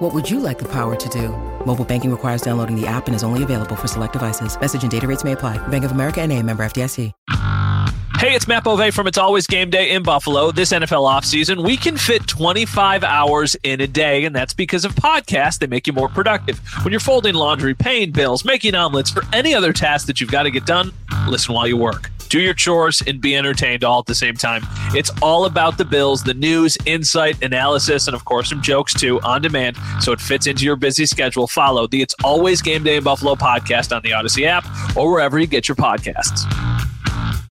What would you like the power to do? Mobile banking requires downloading the app and is only available for select devices. Message and data rates may apply. Bank of America and a member FDIC. Hey, it's Matt Bove from It's Always Game Day in Buffalo. This NFL offseason, we can fit 25 hours in a day, and that's because of podcasts. They make you more productive. When you're folding laundry, paying bills, making omelets, or any other task that you've got to get done, listen while you work. Do your chores and be entertained all at the same time. It's all about the Bills, the news, insight, analysis, and of course, some jokes too on demand. So it fits into your busy schedule. Follow the It's Always Game Day in Buffalo podcast on the Audacy app or wherever you get your podcasts.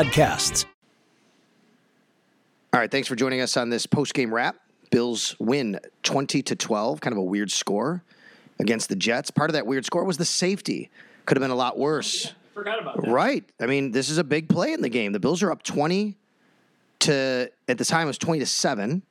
podcasts. All right, thanks for joining us on this post-game wrap. Bills win 20 to 12, kind of a weird score against the Jets. Part of that weird score was the safety. Could have been a lot worse. Yeah, forgot about that. Right. I mean, this is a big play in the game. The Bills are up 20 to at the time it was 20 to 7.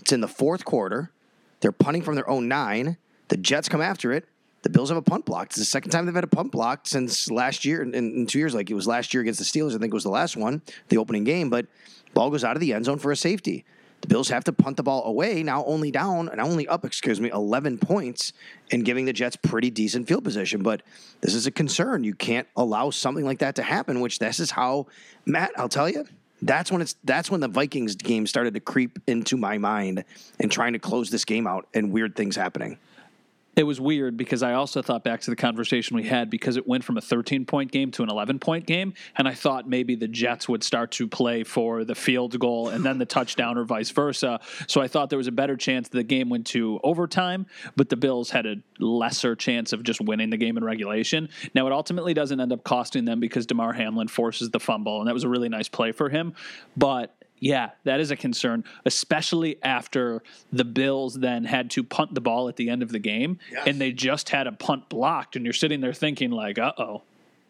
It's in the fourth quarter. They're punting from their own 9. The Jets come after it. The Bills have a punt blocked. It's the second time they've had a punt blocked since last year, in, in two years. Like it was last year against the Steelers, I think it was the last one, the opening game. But ball goes out of the end zone for a safety. The Bills have to punt the ball away now, only down and only up, excuse me, 11 points, and giving the Jets pretty decent field position. But this is a concern. You can't allow something like that to happen. Which this is how Matt. I'll tell you, that's when it's that's when the Vikings game started to creep into my mind and trying to close this game out and weird things happening it was weird because I also thought back to the conversation we had because it went from a 13 point game to an 11 point game. And I thought maybe the Jets would start to play for the field goal and then the touchdown or vice versa. So I thought there was a better chance the game went to overtime, but the Bills had a lesser chance of just winning the game in regulation. Now, it ultimately doesn't end up costing them because Damar Hamlin forces the fumble, and that was a really nice play for him. But yeah, that is a concern, especially after the Bills then had to punt the ball at the end of the game yes. and they just had a punt blocked. And you're sitting there thinking, like, uh oh.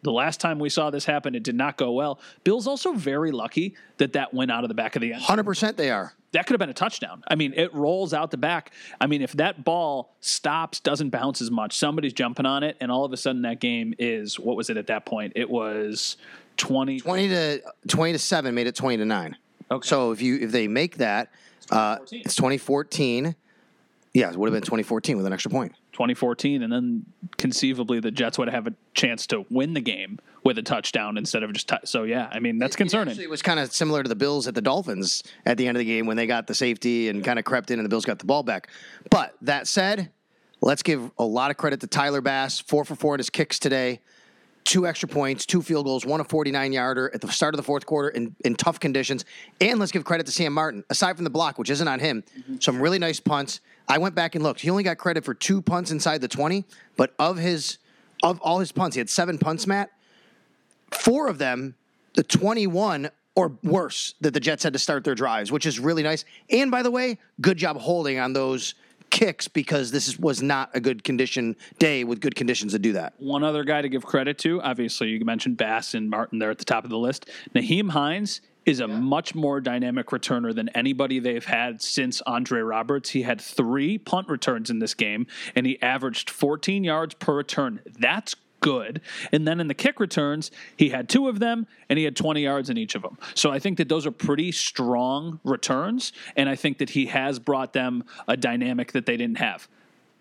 The last time we saw this happen, it did not go well. Bill's also very lucky that that went out of the back of the end. 100% they are. That could have been a touchdown. I mean, it rolls out the back. I mean, if that ball stops, doesn't bounce as much, somebody's jumping on it, and all of a sudden that game is, what was it at that point? It was 20. 20 to, 20 to 7 made it 20 to 9. Okay. So if you if they make that, uh, it's 2014. Yeah, it would have been 2014 with an extra point. 2014, and then conceivably the Jets would have a chance to win the game with a touchdown instead of just. T- so yeah, I mean that's concerning. It, it was kind of similar to the Bills at the Dolphins at the end of the game when they got the safety and kind of crept in, and the Bills got the ball back. But that said, let's give a lot of credit to Tyler Bass, four for four in his kicks today two extra points, two field goals, one a 49 yarder at the start of the fourth quarter in, in tough conditions. And let's give credit to Sam Martin, aside from the block, which isn't on him, mm-hmm. some really nice punts. I went back and looked. He only got credit for two punts inside the 20, but of his of all his punts, he had seven punts, Matt. Four of them, the 21 or worse, that the Jets had to start their drives, which is really nice. And by the way, good job holding on those kicks because this is, was not a good condition day with good conditions to do that. One other guy to give credit to, obviously, you mentioned Bass and Martin there at the top of the list. Nyheim Hines is a yeah. much more dynamic returner than anybody they've had since Andre Roberts. He had three punt returns in this game, and he averaged 14 yards per return. That's good. And then in the kick returns, he had two of them and he had 20 yards in each of them. So I think that those are pretty strong returns. And I think that he has brought them a dynamic that they didn't have.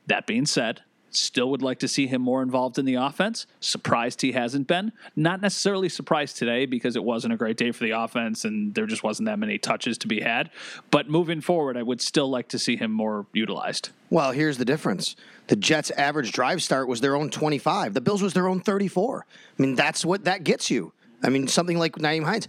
That being said, Still would like to see him more involved in the offense. Surprised he hasn't been. Not necessarily surprised today because it wasn't a great day for the offense and there just wasn't that many touches to be had. But moving forward, I would still like to see him more utilized. Well, here's the difference. The Jets' average drive start was their own 25. The Bills was their own 34. I mean, that's what that gets you. I mean, something like Nyheim Hines.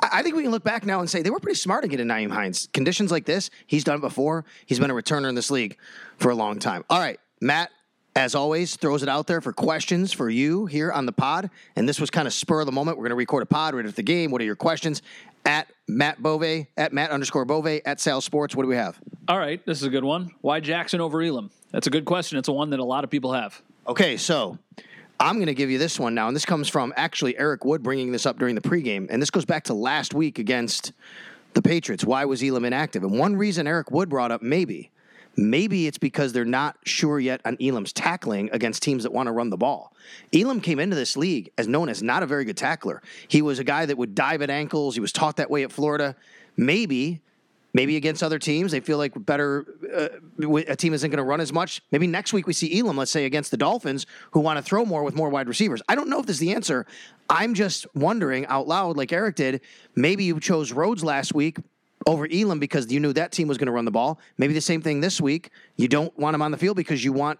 I think we can look back now and say they were pretty smart to get a Nyheim Hines. Conditions like this, he's done it before. He's been a returner in this league for a long time. All right, Matt, as always, throws it out there for questions for you here on the pod. And this was kind of spur of the moment. We're going to record a pod right after the game. What are your questions? At Matt Bove, at Matt underscore Bove, at Sal Sports. What do we have? All right, this is a good one. Why Jackson over Elam? That's a good question. It's a one that a lot of people have. Okay, so I'm going to give you this one now, and this comes from actually Eric Wood bringing this up during the pregame, and this goes back to last week against the Patriots. Why was Elam inactive? And one reason Eric Wood brought up maybe, maybe it's because they're not sure yet on Elam's tackling against teams that want to run the ball. Elam came into this league as known as not a very good tackler. He was a guy that would dive at ankles. He was taught that way at Florida. Maybe Maybe against other teams, they feel like better. Uh, a team isn't going to run as much. Maybe next week we see Elam, let's say against the Dolphins, who want to throw more with more wide receivers. I don't know if this is the answer. I'm just wondering out loud, like Eric did. Maybe you chose Rhodes last week over Elam because you knew that team was going to run the ball. Maybe the same thing this week. You don't want him on the field because you want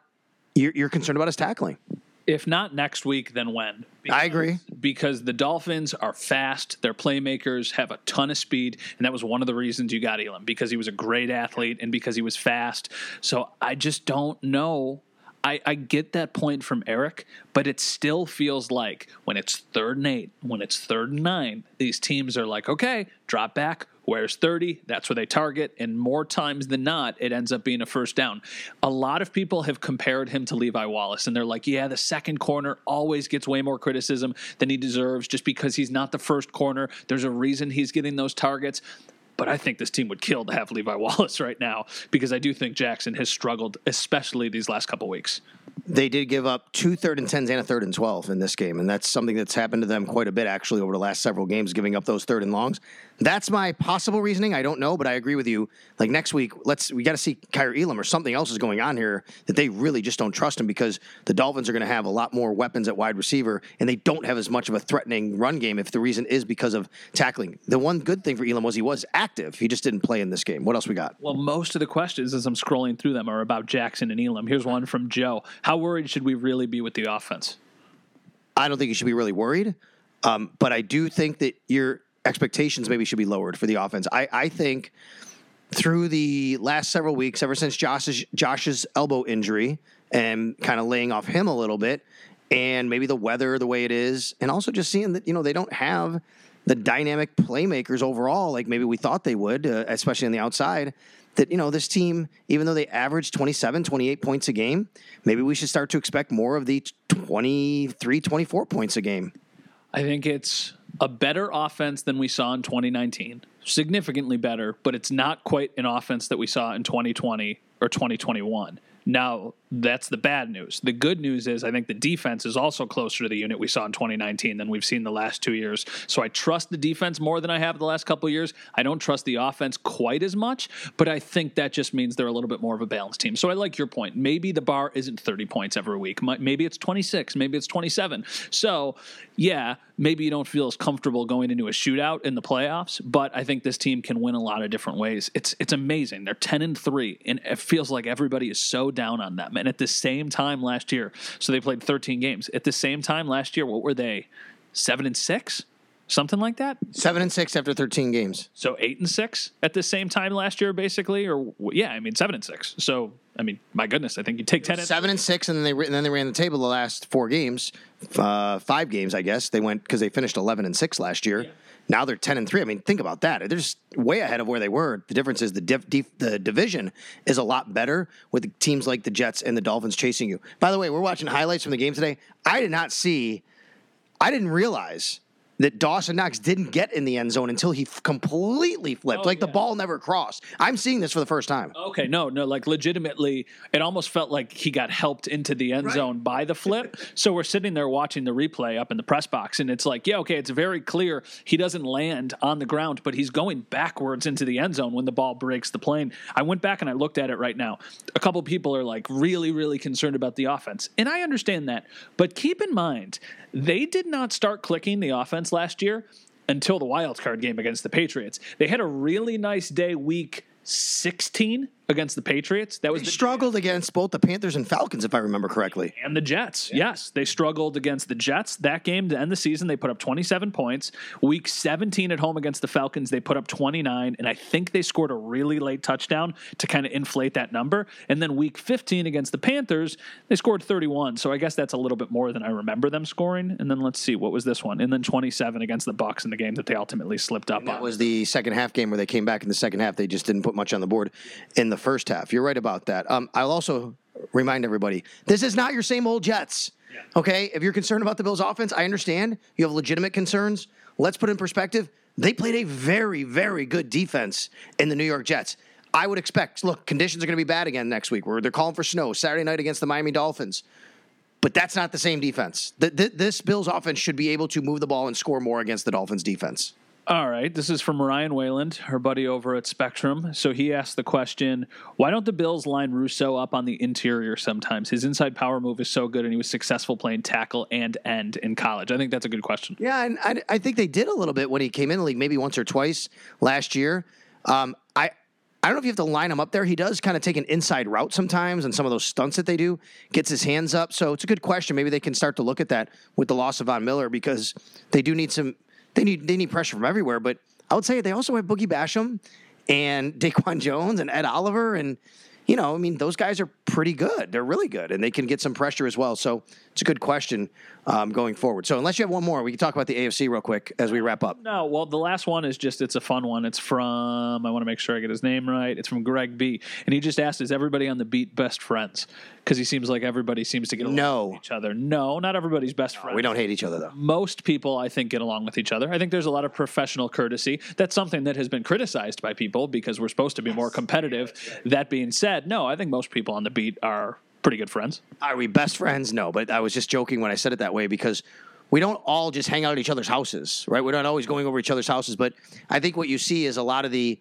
you're, you're concerned about his tackling. If not next week, then when? I agree. Because the Dolphins are fast, their playmakers have a ton of speed, and that was one of the reasons you got Elam because he was a great athlete and because he was fast. So I just don't know. I, I get that point from Eric, but it still feels like when it's third and eight, when it's third and nine, these teams are like, okay, drop back, Where's 30? That's where they target. And more times than not, it ends up being a first down. A lot of people have compared him to Levi Wallace, and they're like, yeah, the second corner always gets way more criticism than he deserves just because he's not the first corner. There's a reason he's getting those targets. But I think this team would kill to have Levi Wallace right now because I do think Jackson has struggled, especially these last couple weeks. They did give up two third and tens and a third and twelve in this game, and that's something that's happened to them quite a bit actually over the last several games, giving up those third and longs. That's my possible reasoning. I don't know, but I agree with you. Like next week, let's we got to see Kaiir Elam or something else is going on here that they really just don't trust him because the Dolphins are going to have a lot more weapons at wide receiver, and they don't have as much of a threatening run game. If the reason is because of tackling, the one good thing for Elam was he was active. He just didn't play in this game. What else we got? Well, most of the questions as I'm scrolling through them are about Jackson and Elam. Here's one from Joe. How worried should we really be with the offense? I don't think you should be really worried, um, but I do think that your expectations maybe should be lowered for the offense. I, I think through the last several weeks, ever since Josh's Josh's elbow injury and kind of laying off him a little bit, and maybe the weather the way it is, and also just seeing that you know they don't have the dynamic playmakers overall like maybe we thought they would, uh, especially on the outside. That you know this team, even though they average 27, 28 points a game, maybe we should start to expect more of the 23, 24 points a game. I think it's a better offense than we saw in 2019. Significantly better, but it's not quite an offense that we saw in 2020 or 2021. Now, that's the bad news. The good news is I think the defense is also closer to the unit we saw in 2019 than we've seen the last two years. So I trust the defense more than I have the last couple years. I don't trust the offense quite as much, but I think that just means they're a little bit more of a balanced team. So I like your point. Maybe the bar isn't 30 points every week. Maybe it's 26. Maybe it's 27. So, yeah, maybe you don't feel as comfortable going into a shootout in the playoffs, but I think this team can win a lot of different ways. It's it's amazing. They're 10 and 3 and it feels like everybody is so down on them. And at the same time last year, so they played 13 games. At the same time last year, what were they? 7 and 6? Something like that? Seven and six after 13 games. So eight and six at the same time last year, basically, or yeah, I mean seven and six. So I mean, my goodness, I think you take ten. Seven and six, and then they and then they ran the table the last four games, uh, five games, I guess they went because they finished eleven and six last year. Yeah. Now they're ten and three. I mean, think about that. They're just way ahead of where they were. The difference is the div, div, the division is a lot better with teams like the Jets and the Dolphins chasing you. By the way, we're watching highlights from the game today. I did not see. I didn't realize that Dawson Knox didn't get in the end zone until he f- completely flipped. Oh, like yeah. the ball never crossed. I'm seeing this for the first time. Okay, no, no, like legitimately, it almost felt like he got helped into the end right. zone by the flip. so we're sitting there watching the replay up in the press box, and it's like, yeah, okay, it's very clear he doesn't land on the ground, but he's going backwards into the end zone when the ball breaks the plane. I went back and I looked at it right now. A couple people are like really, really concerned about the offense, and I understand that. But keep in mind, they did not start clicking the offense last year until the wild card game against the Patriots. They had a really nice day week 16 against the Patriots. That was They the struggled against both the Panthers and Falcons, if I remember correctly. and the Jets. Yes, they struggled against the Jets. That game to end the season, they put up 27 points. Week 17 at home against the Falcons, they put up 29, and I think they scored a really late touchdown to kind of inflate that number. And then week 15 against the Panthers, they scored 31. So I guess that's a little bit more than I remember them scoring. And then let's see, what was this one? And then 27 against the Bucs in the game that they ultimately slipped up That on. was the second half game where they came back in the second half. They just didn't put much on the board in the first half. You're right about that. Um, I'll also remind everybody this is not your same old Jets. Okay? If you're concerned about the Bills' offense, I understand. You have legitimate concerns. Let's put it in perspective. They played a very, very good defense in the New York Jets. I would expect, look, conditions are going to be bad again next week where they're calling for snow Saturday night against the Miami Dolphins. But that's not the same defense. Th- th- this Bills offense should be able to move the ball and score more against the Dolphins defense. All right, this is from Ryan Wayland, her buddy over at Spectrum. So he asked the question Why don't the Bills line Rousseau up on the interior sometimes? His inside power move is so good, and he was successful playing tackle and end in college. I think that's a good question. Yeah, and I, I think they did a little bit when he came in the league, maybe once or twice last year. Um, I I don't know if you have to line him up there. He does kind of take an inside route sometimes, and some of those stunts that they do gets his hands up. So it's a good question. Maybe they can start to look at that with the loss of Von Miller because they do need some. They need they need pressure from everywhere. But I would say they also have Boogie Basham and Daquan Jones and Ed Oliver and. You know, I mean, those guys are pretty good. They're really good, and they can get some pressure as well. So it's a good question um, going forward. So unless you have one more, we can talk about the AFC real quick as we wrap up. No, well, the last one is just, it's a fun one. It's from, I want to make sure I get his name right. It's from Greg B. And he just asked, Is everybody on the beat best friends? Because he seems like everybody seems to get along No. with each other. No, not everybody's best friends. We don't hate each other though. most people I think get along with each other. I think there's a lot of professional courtesy. That's something that has been criticized by people because we're supposed to be more competitive. That being said, no, I think most people on the beat are pretty good friends. Are we best friends? No, but I was just joking when I said it that way because we don't all just hang out at each other's houses, right? We're not always going over each other's houses, but I think what you see is a lot of the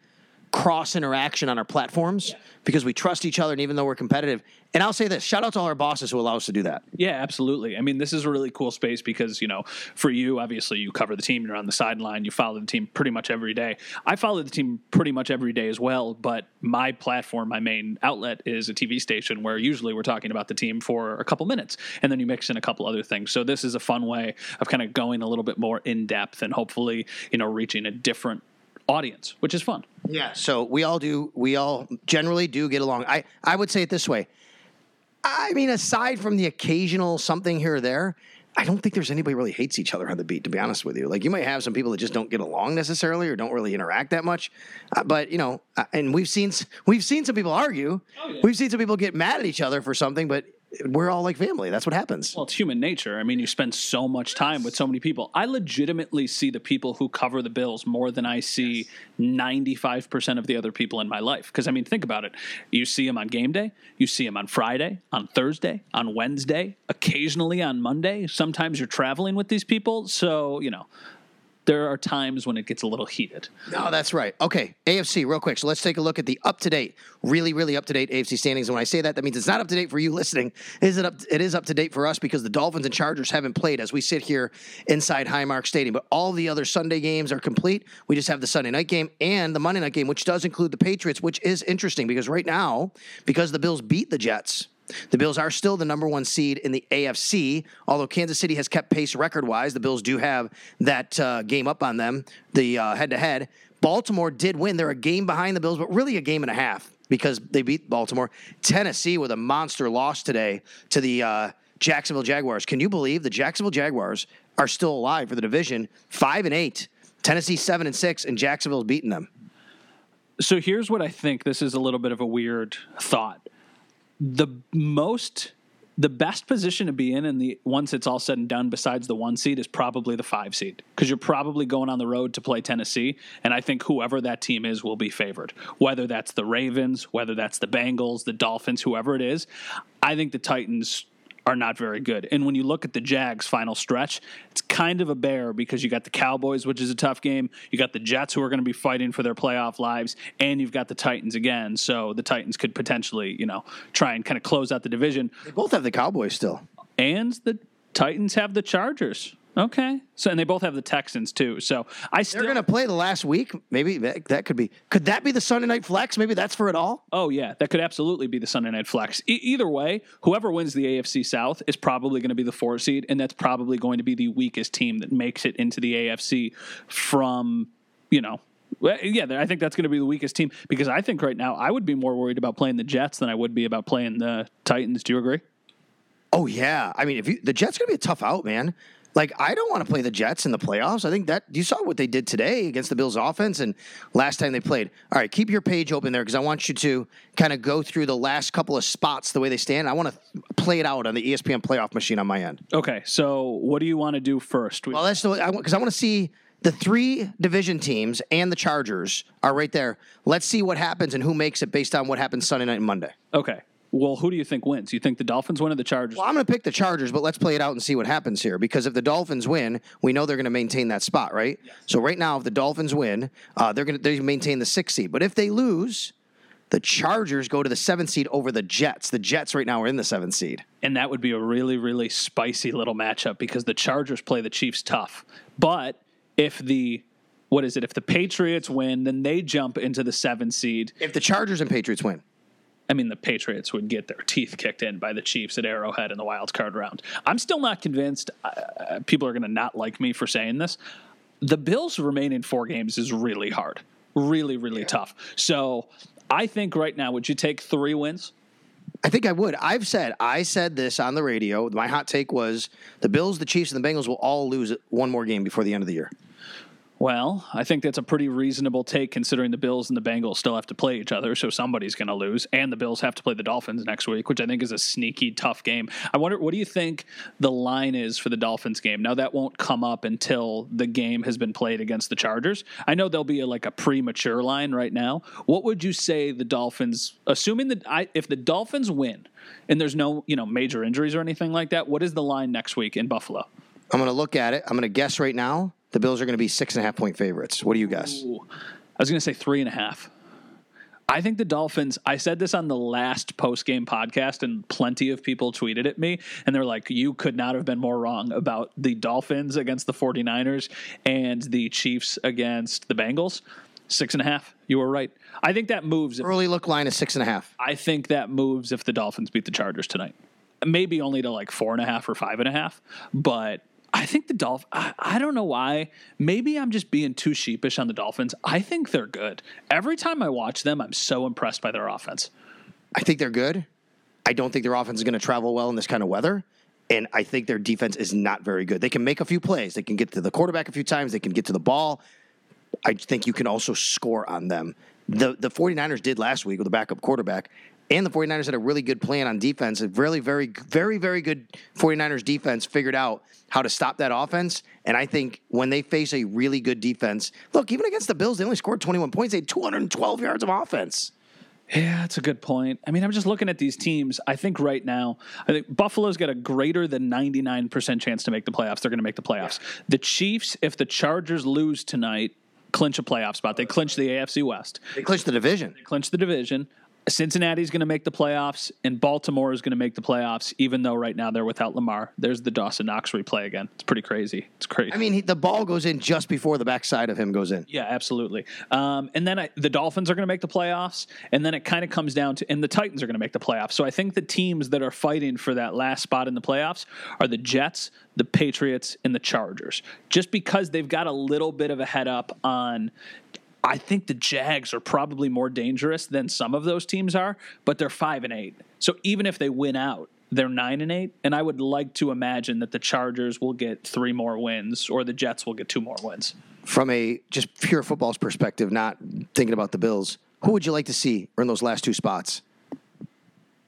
cross interaction on our platforms because we trust each other and even though we're competitive. And I'll say this, shout out to all our bosses who allow us to do that. Yeah, absolutely. I mean, this is a really cool space because, you know, for you, obviously, you cover the team, you're on the sideline, you follow the team pretty much every day. I follow the team pretty much every day as well, but my platform, my main outlet is a TV station where usually we're talking about the team for a couple minutes and then you mix in a couple other things. So this is a fun way of kind of going a little bit more in depth and hopefully, you know, reaching a different audience, which is fun. Yeah. So we all do. We all generally do get along. I I would say it this way. I mean, aside from the occasional something here or there, I don't think there's anybody really hates each other on the beat. To be honest with you, like you might have some people that just don't get along necessarily or don't really interact that much. Uh, but you know, uh, and we've seen we've seen some people argue. We've seen some people get mad at each other for something, but we're all like family. That's what happens. Well, it's human nature. I mean, you spend so much time with so many people. I legitimately see the people who cover the Bills more than I see 95% of the other people in my life. Because, I mean, think about it. You see them on game day, you see them on Friday, on Thursday, on Wednesday, occasionally on Monday. Sometimes you're traveling with these people. So, you know, there are times when it gets a little heated. No, that's right. Okay, AFC, real quick. So let's take a look at the up to date, really, really up to date AFC standings. And when I say that, that means it's not up to date for you listening. Is it up? It is up to date for us because the Dolphins and Chargers haven't played as we sit here inside Highmark Stadium. But all the other Sunday games are complete. We just have the Sunday night game and the Monday night game, which does include the Patriots, which is interesting because right now, because the Bills beat the Jets. The Bills are still the number one seed in the AFC, although Kansas City has kept pace record wise. The Bills do have that uh, game up on them, the head to head. Baltimore did win. They're a game behind the Bills, but really a game and a half because they beat Baltimore. Tennessee with a monster loss today to the uh, Jacksonville Jaguars. Can you believe the Jacksonville Jaguars are still alive for the division? Five and eight. Tennessee seven and six, and Jacksonville's beating them. So here's what I think. This is a little bit of a weird thought. The most, the best position to be in, and the once it's all said and done, besides the one seed, is probably the five seed because you're probably going on the road to play Tennessee, and I think whoever that team is will be favored. Whether that's the Ravens, whether that's the Bengals, the Dolphins, whoever it is, I think the Titans are not very good. And when you look at the Jags' final stretch, it's kind of a bear because you got the Cowboys, which is a tough game. You got the Jets, who are going to be fighting for their playoff lives, and you've got the Titans again. So the Titans could potentially, you know, try and kind of close out the division. They both have the Cowboys still. And the Titans have the Chargers. Okay. So and they both have the Texans too. So I still They're going to play the last week. Maybe that, that could be. Could that be the Sunday night flex? Maybe that's for it all. Oh yeah, that could absolutely be the Sunday night flex. E- either way, whoever wins the AFC South is probably going to be the four seed, and that's probably going to be the weakest team that makes it into the AFC from you know. Yeah, I think that's going to be the weakest team because I think right now I would be more worried about playing the Jets than I would be about playing the Titans. Do you agree? Oh yeah. I mean, if you the Jets going to be a tough out, man. Like I don't want to play the Jets in the playoffs. I think that you saw what they did today against the Bills offense and last time they played. All right, keep your page open there because I want you to kind of go through the last couple of spots the way they stand. I want to play it out on the ESPN playoff machine on my end. Okay, so what do you want to do first? Well, that's the because I want to see the three division teams and the Chargers are right there. Let's see what happens and who makes it based on what happens Sunday night and Monday. okay, well, who do you think wins? You think the Dolphins win or the Chargers? Well, I'm going to pick the Chargers, but let's play it out and see what happens here. Because if the Dolphins win, we know they're going to maintain that spot, right? So right now, if the Dolphins win, uh, they're going to they maintain the sixth seed. But if they lose, the Chargers go to the seventh seed over the Jets. The Jets right now are in the seventh seed. and that would be a really really spicy little matchup because the Chargers play the Chiefs tough. But if the what is it? If the Patriots win, then they jump into the seven seed. If the Chargers and Patriots win, I mean, the Patriots would get their teeth kicked in by the Chiefs at Arrowhead in the wild card round. I'm still not convinced. Uh, people are going to not like me for saying this. The Bills' remaining four games is really hard, really, really tough. So I think right now, would you take three wins? I think I would. I've said I said this on the radio. My hot take was the Bills, the Chiefs, and the Bengals will all lose one more game before the end of the year. Well, I think that's a pretty reasonable take considering the Bills and the Bengals still have to play each other, so somebody's going to lose. And the Bills have to play the Dolphins next week, which I think is a sneaky tough game. I wonder, what do you think the line is for the Dolphins game? Now, that won't come up until the game has been played against the Chargers. I know there'll be a, like a premature line right now. What would you say the Dolphins, assuming that I, if the Dolphins win and there's no you know major injuries or anything like that, what is the line next week in Buffalo? I'm going to look at it. I'm going to guess right now the Bills are going to be six and a half point favorites. What do you guess? Ooh, I was going to say three and a half. I think the Dolphins, I said this on the last post game podcast, and plenty of people tweeted at me, and they're like, you could not have been more wrong about the Dolphins against the 49ers and the Chiefs against the Bengals. Six and a half. You were right. I think that moves. Early look line is six and a half. I think that moves if the Dolphins beat the Chargers tonight. Maybe only to like four and a half or five and a half, but I think the Dolphins, I, don't know why. Maybe I'm just being too sheepish on the Dolphins. I think they're good. Every time I watch them, I'm so impressed by their offense. I think they're good. I don't think their offense is going to travel well in this kind of weather. And I think their defense is not very good. They can make a few plays. They can get to the quarterback a few times. They can get to the ball. I think you can also score on them. The the 49ers did last week with a backup quarterback. And the 49ers had a really good plan on defense. A really, very, very, very good 49ers defense figured out how to stop that offense. And I think when they face a really good defense, look, even against the Bills, they only scored 21 points. They had 212 yards of offense. Yeah, that's a good point. I mean, I'm just looking at these teams. I think right now, I think Buffalo's got a greater than 99% chance to make the playoffs. They're going to make the playoffs. The Chiefs, if the Chargers lose tonight, clinch a playoff spot. They clinch the AFC West. They clinch the division. They clinch the division. Cincinnati's going to make the playoffs, and Baltimore is going to make the playoffs, even though right now they're without Lamar. There's the Dawson Knox replay again. It's pretty crazy. It's crazy. I mean, he, the ball goes in just before the backside of him goes in. yeah, absolutely. Um, and then I, the Dolphins are going to make the playoffs, and then it kind of comes down to, and the Titans are going to make the playoffs. So I think the teams that are fighting for that last spot in the playoffs are the Jets, the Patriots, and the Chargers, just because they've got a little bit of a head up on. I think the Jags are probably more dangerous than some of those teams are, but they're five and eight. So even if they win out, they're nine and eight. And I would like to imagine that the Chargers will get three more wins, or the Jets will get two more wins. From a just pure football's perspective, not thinking about the Bills, who would you like to see in those last two spots?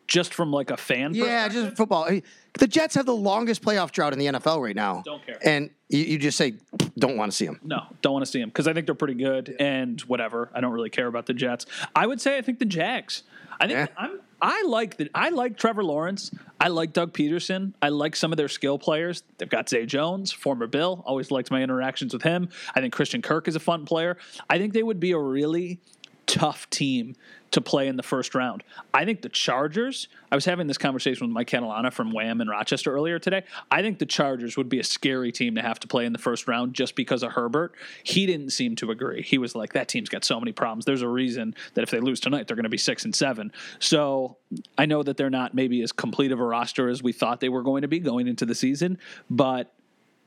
Just from like a fan, Yeah, just football. The Jets have the longest playoff drought in the NFL right now. Don't care. And you, you just say, don't want to see them. No, don't want to see them because I think they're pretty good and whatever. I don't really care about the Jets. I would say I think the Jags. I think Yeah. I'm. I like the. I like Trevor Lawrence. I like Doug Pederson. I like some of their skill players. They've got Zay Jones, former Bill. Always liked my interactions with him. I think Christian Kirk is a fun player. I think they would be a really tough team to play in the first round. I think the Chargers, I was having this conversation with Mike Catalana from Wham in Rochester earlier today. I think the Chargers would be a scary team to have to play in the first round just because of Herbert. He didn't seem to agree. He was like, that team's got so many problems. There's a reason that if they lose tonight, they're going to be six and seven. So I know that they're not maybe as complete of a roster as we thought they were going to be going into the season, but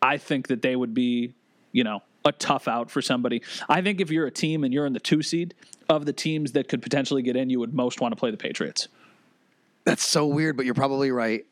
I think that they would be, you know, a tough out for somebody. I think if you're a team and you're in the two seed of the teams that could potentially get in, you would most want to play the Patriots. That's so weird, but you're probably right.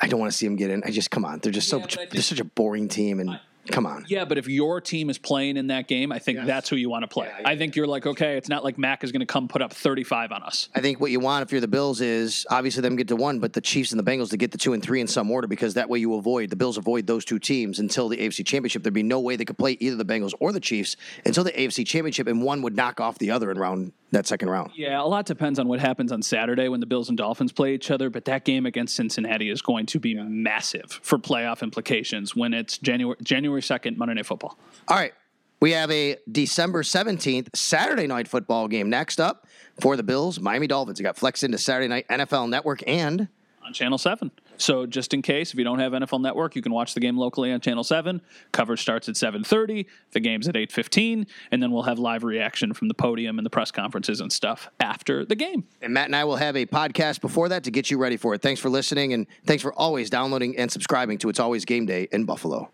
I don't want to see them get in. I just come on. They're just so Yeah, but they're such a boring team, and come on. Yeah, but if your team is playing in that game, I think that's who you want to play. I think you're like, okay, it's not like Mac is going to come put up 35 on us. I think what you want if you're the Bills is obviously them get to one, but the Chiefs and the Bengals to get the two and three in some order because that way you avoid the Bills avoid those two teams until the AFC Championship. There'd be no way they could play either the Bengals or the Chiefs until the AFC Championship, and one would knock off the other in round that second round. Yeah, a lot depends on what happens on Saturday when the Bills and Dolphins play each other, but that game against Cincinnati is going to be massive for playoff implications when it's January January 2nd, Monday Night Football. All right. We have a December 17th Saturday night football game next up for the Bills, Miami Dolphins. It got flexed into Saturday night NFL Network and on Channel 7. So just in case, if you don't have NFL Network, you can watch the game locally on Channel 7. Coverage starts at 7.30. The game's at 8.15. And then we'll have live reaction from the podium and the press conferences and stuff after the game. And Matt and I will have a podcast before that to get you ready for it. Thanks for listening and thanks for always downloading and subscribing to It's Always Game Day in Buffalo.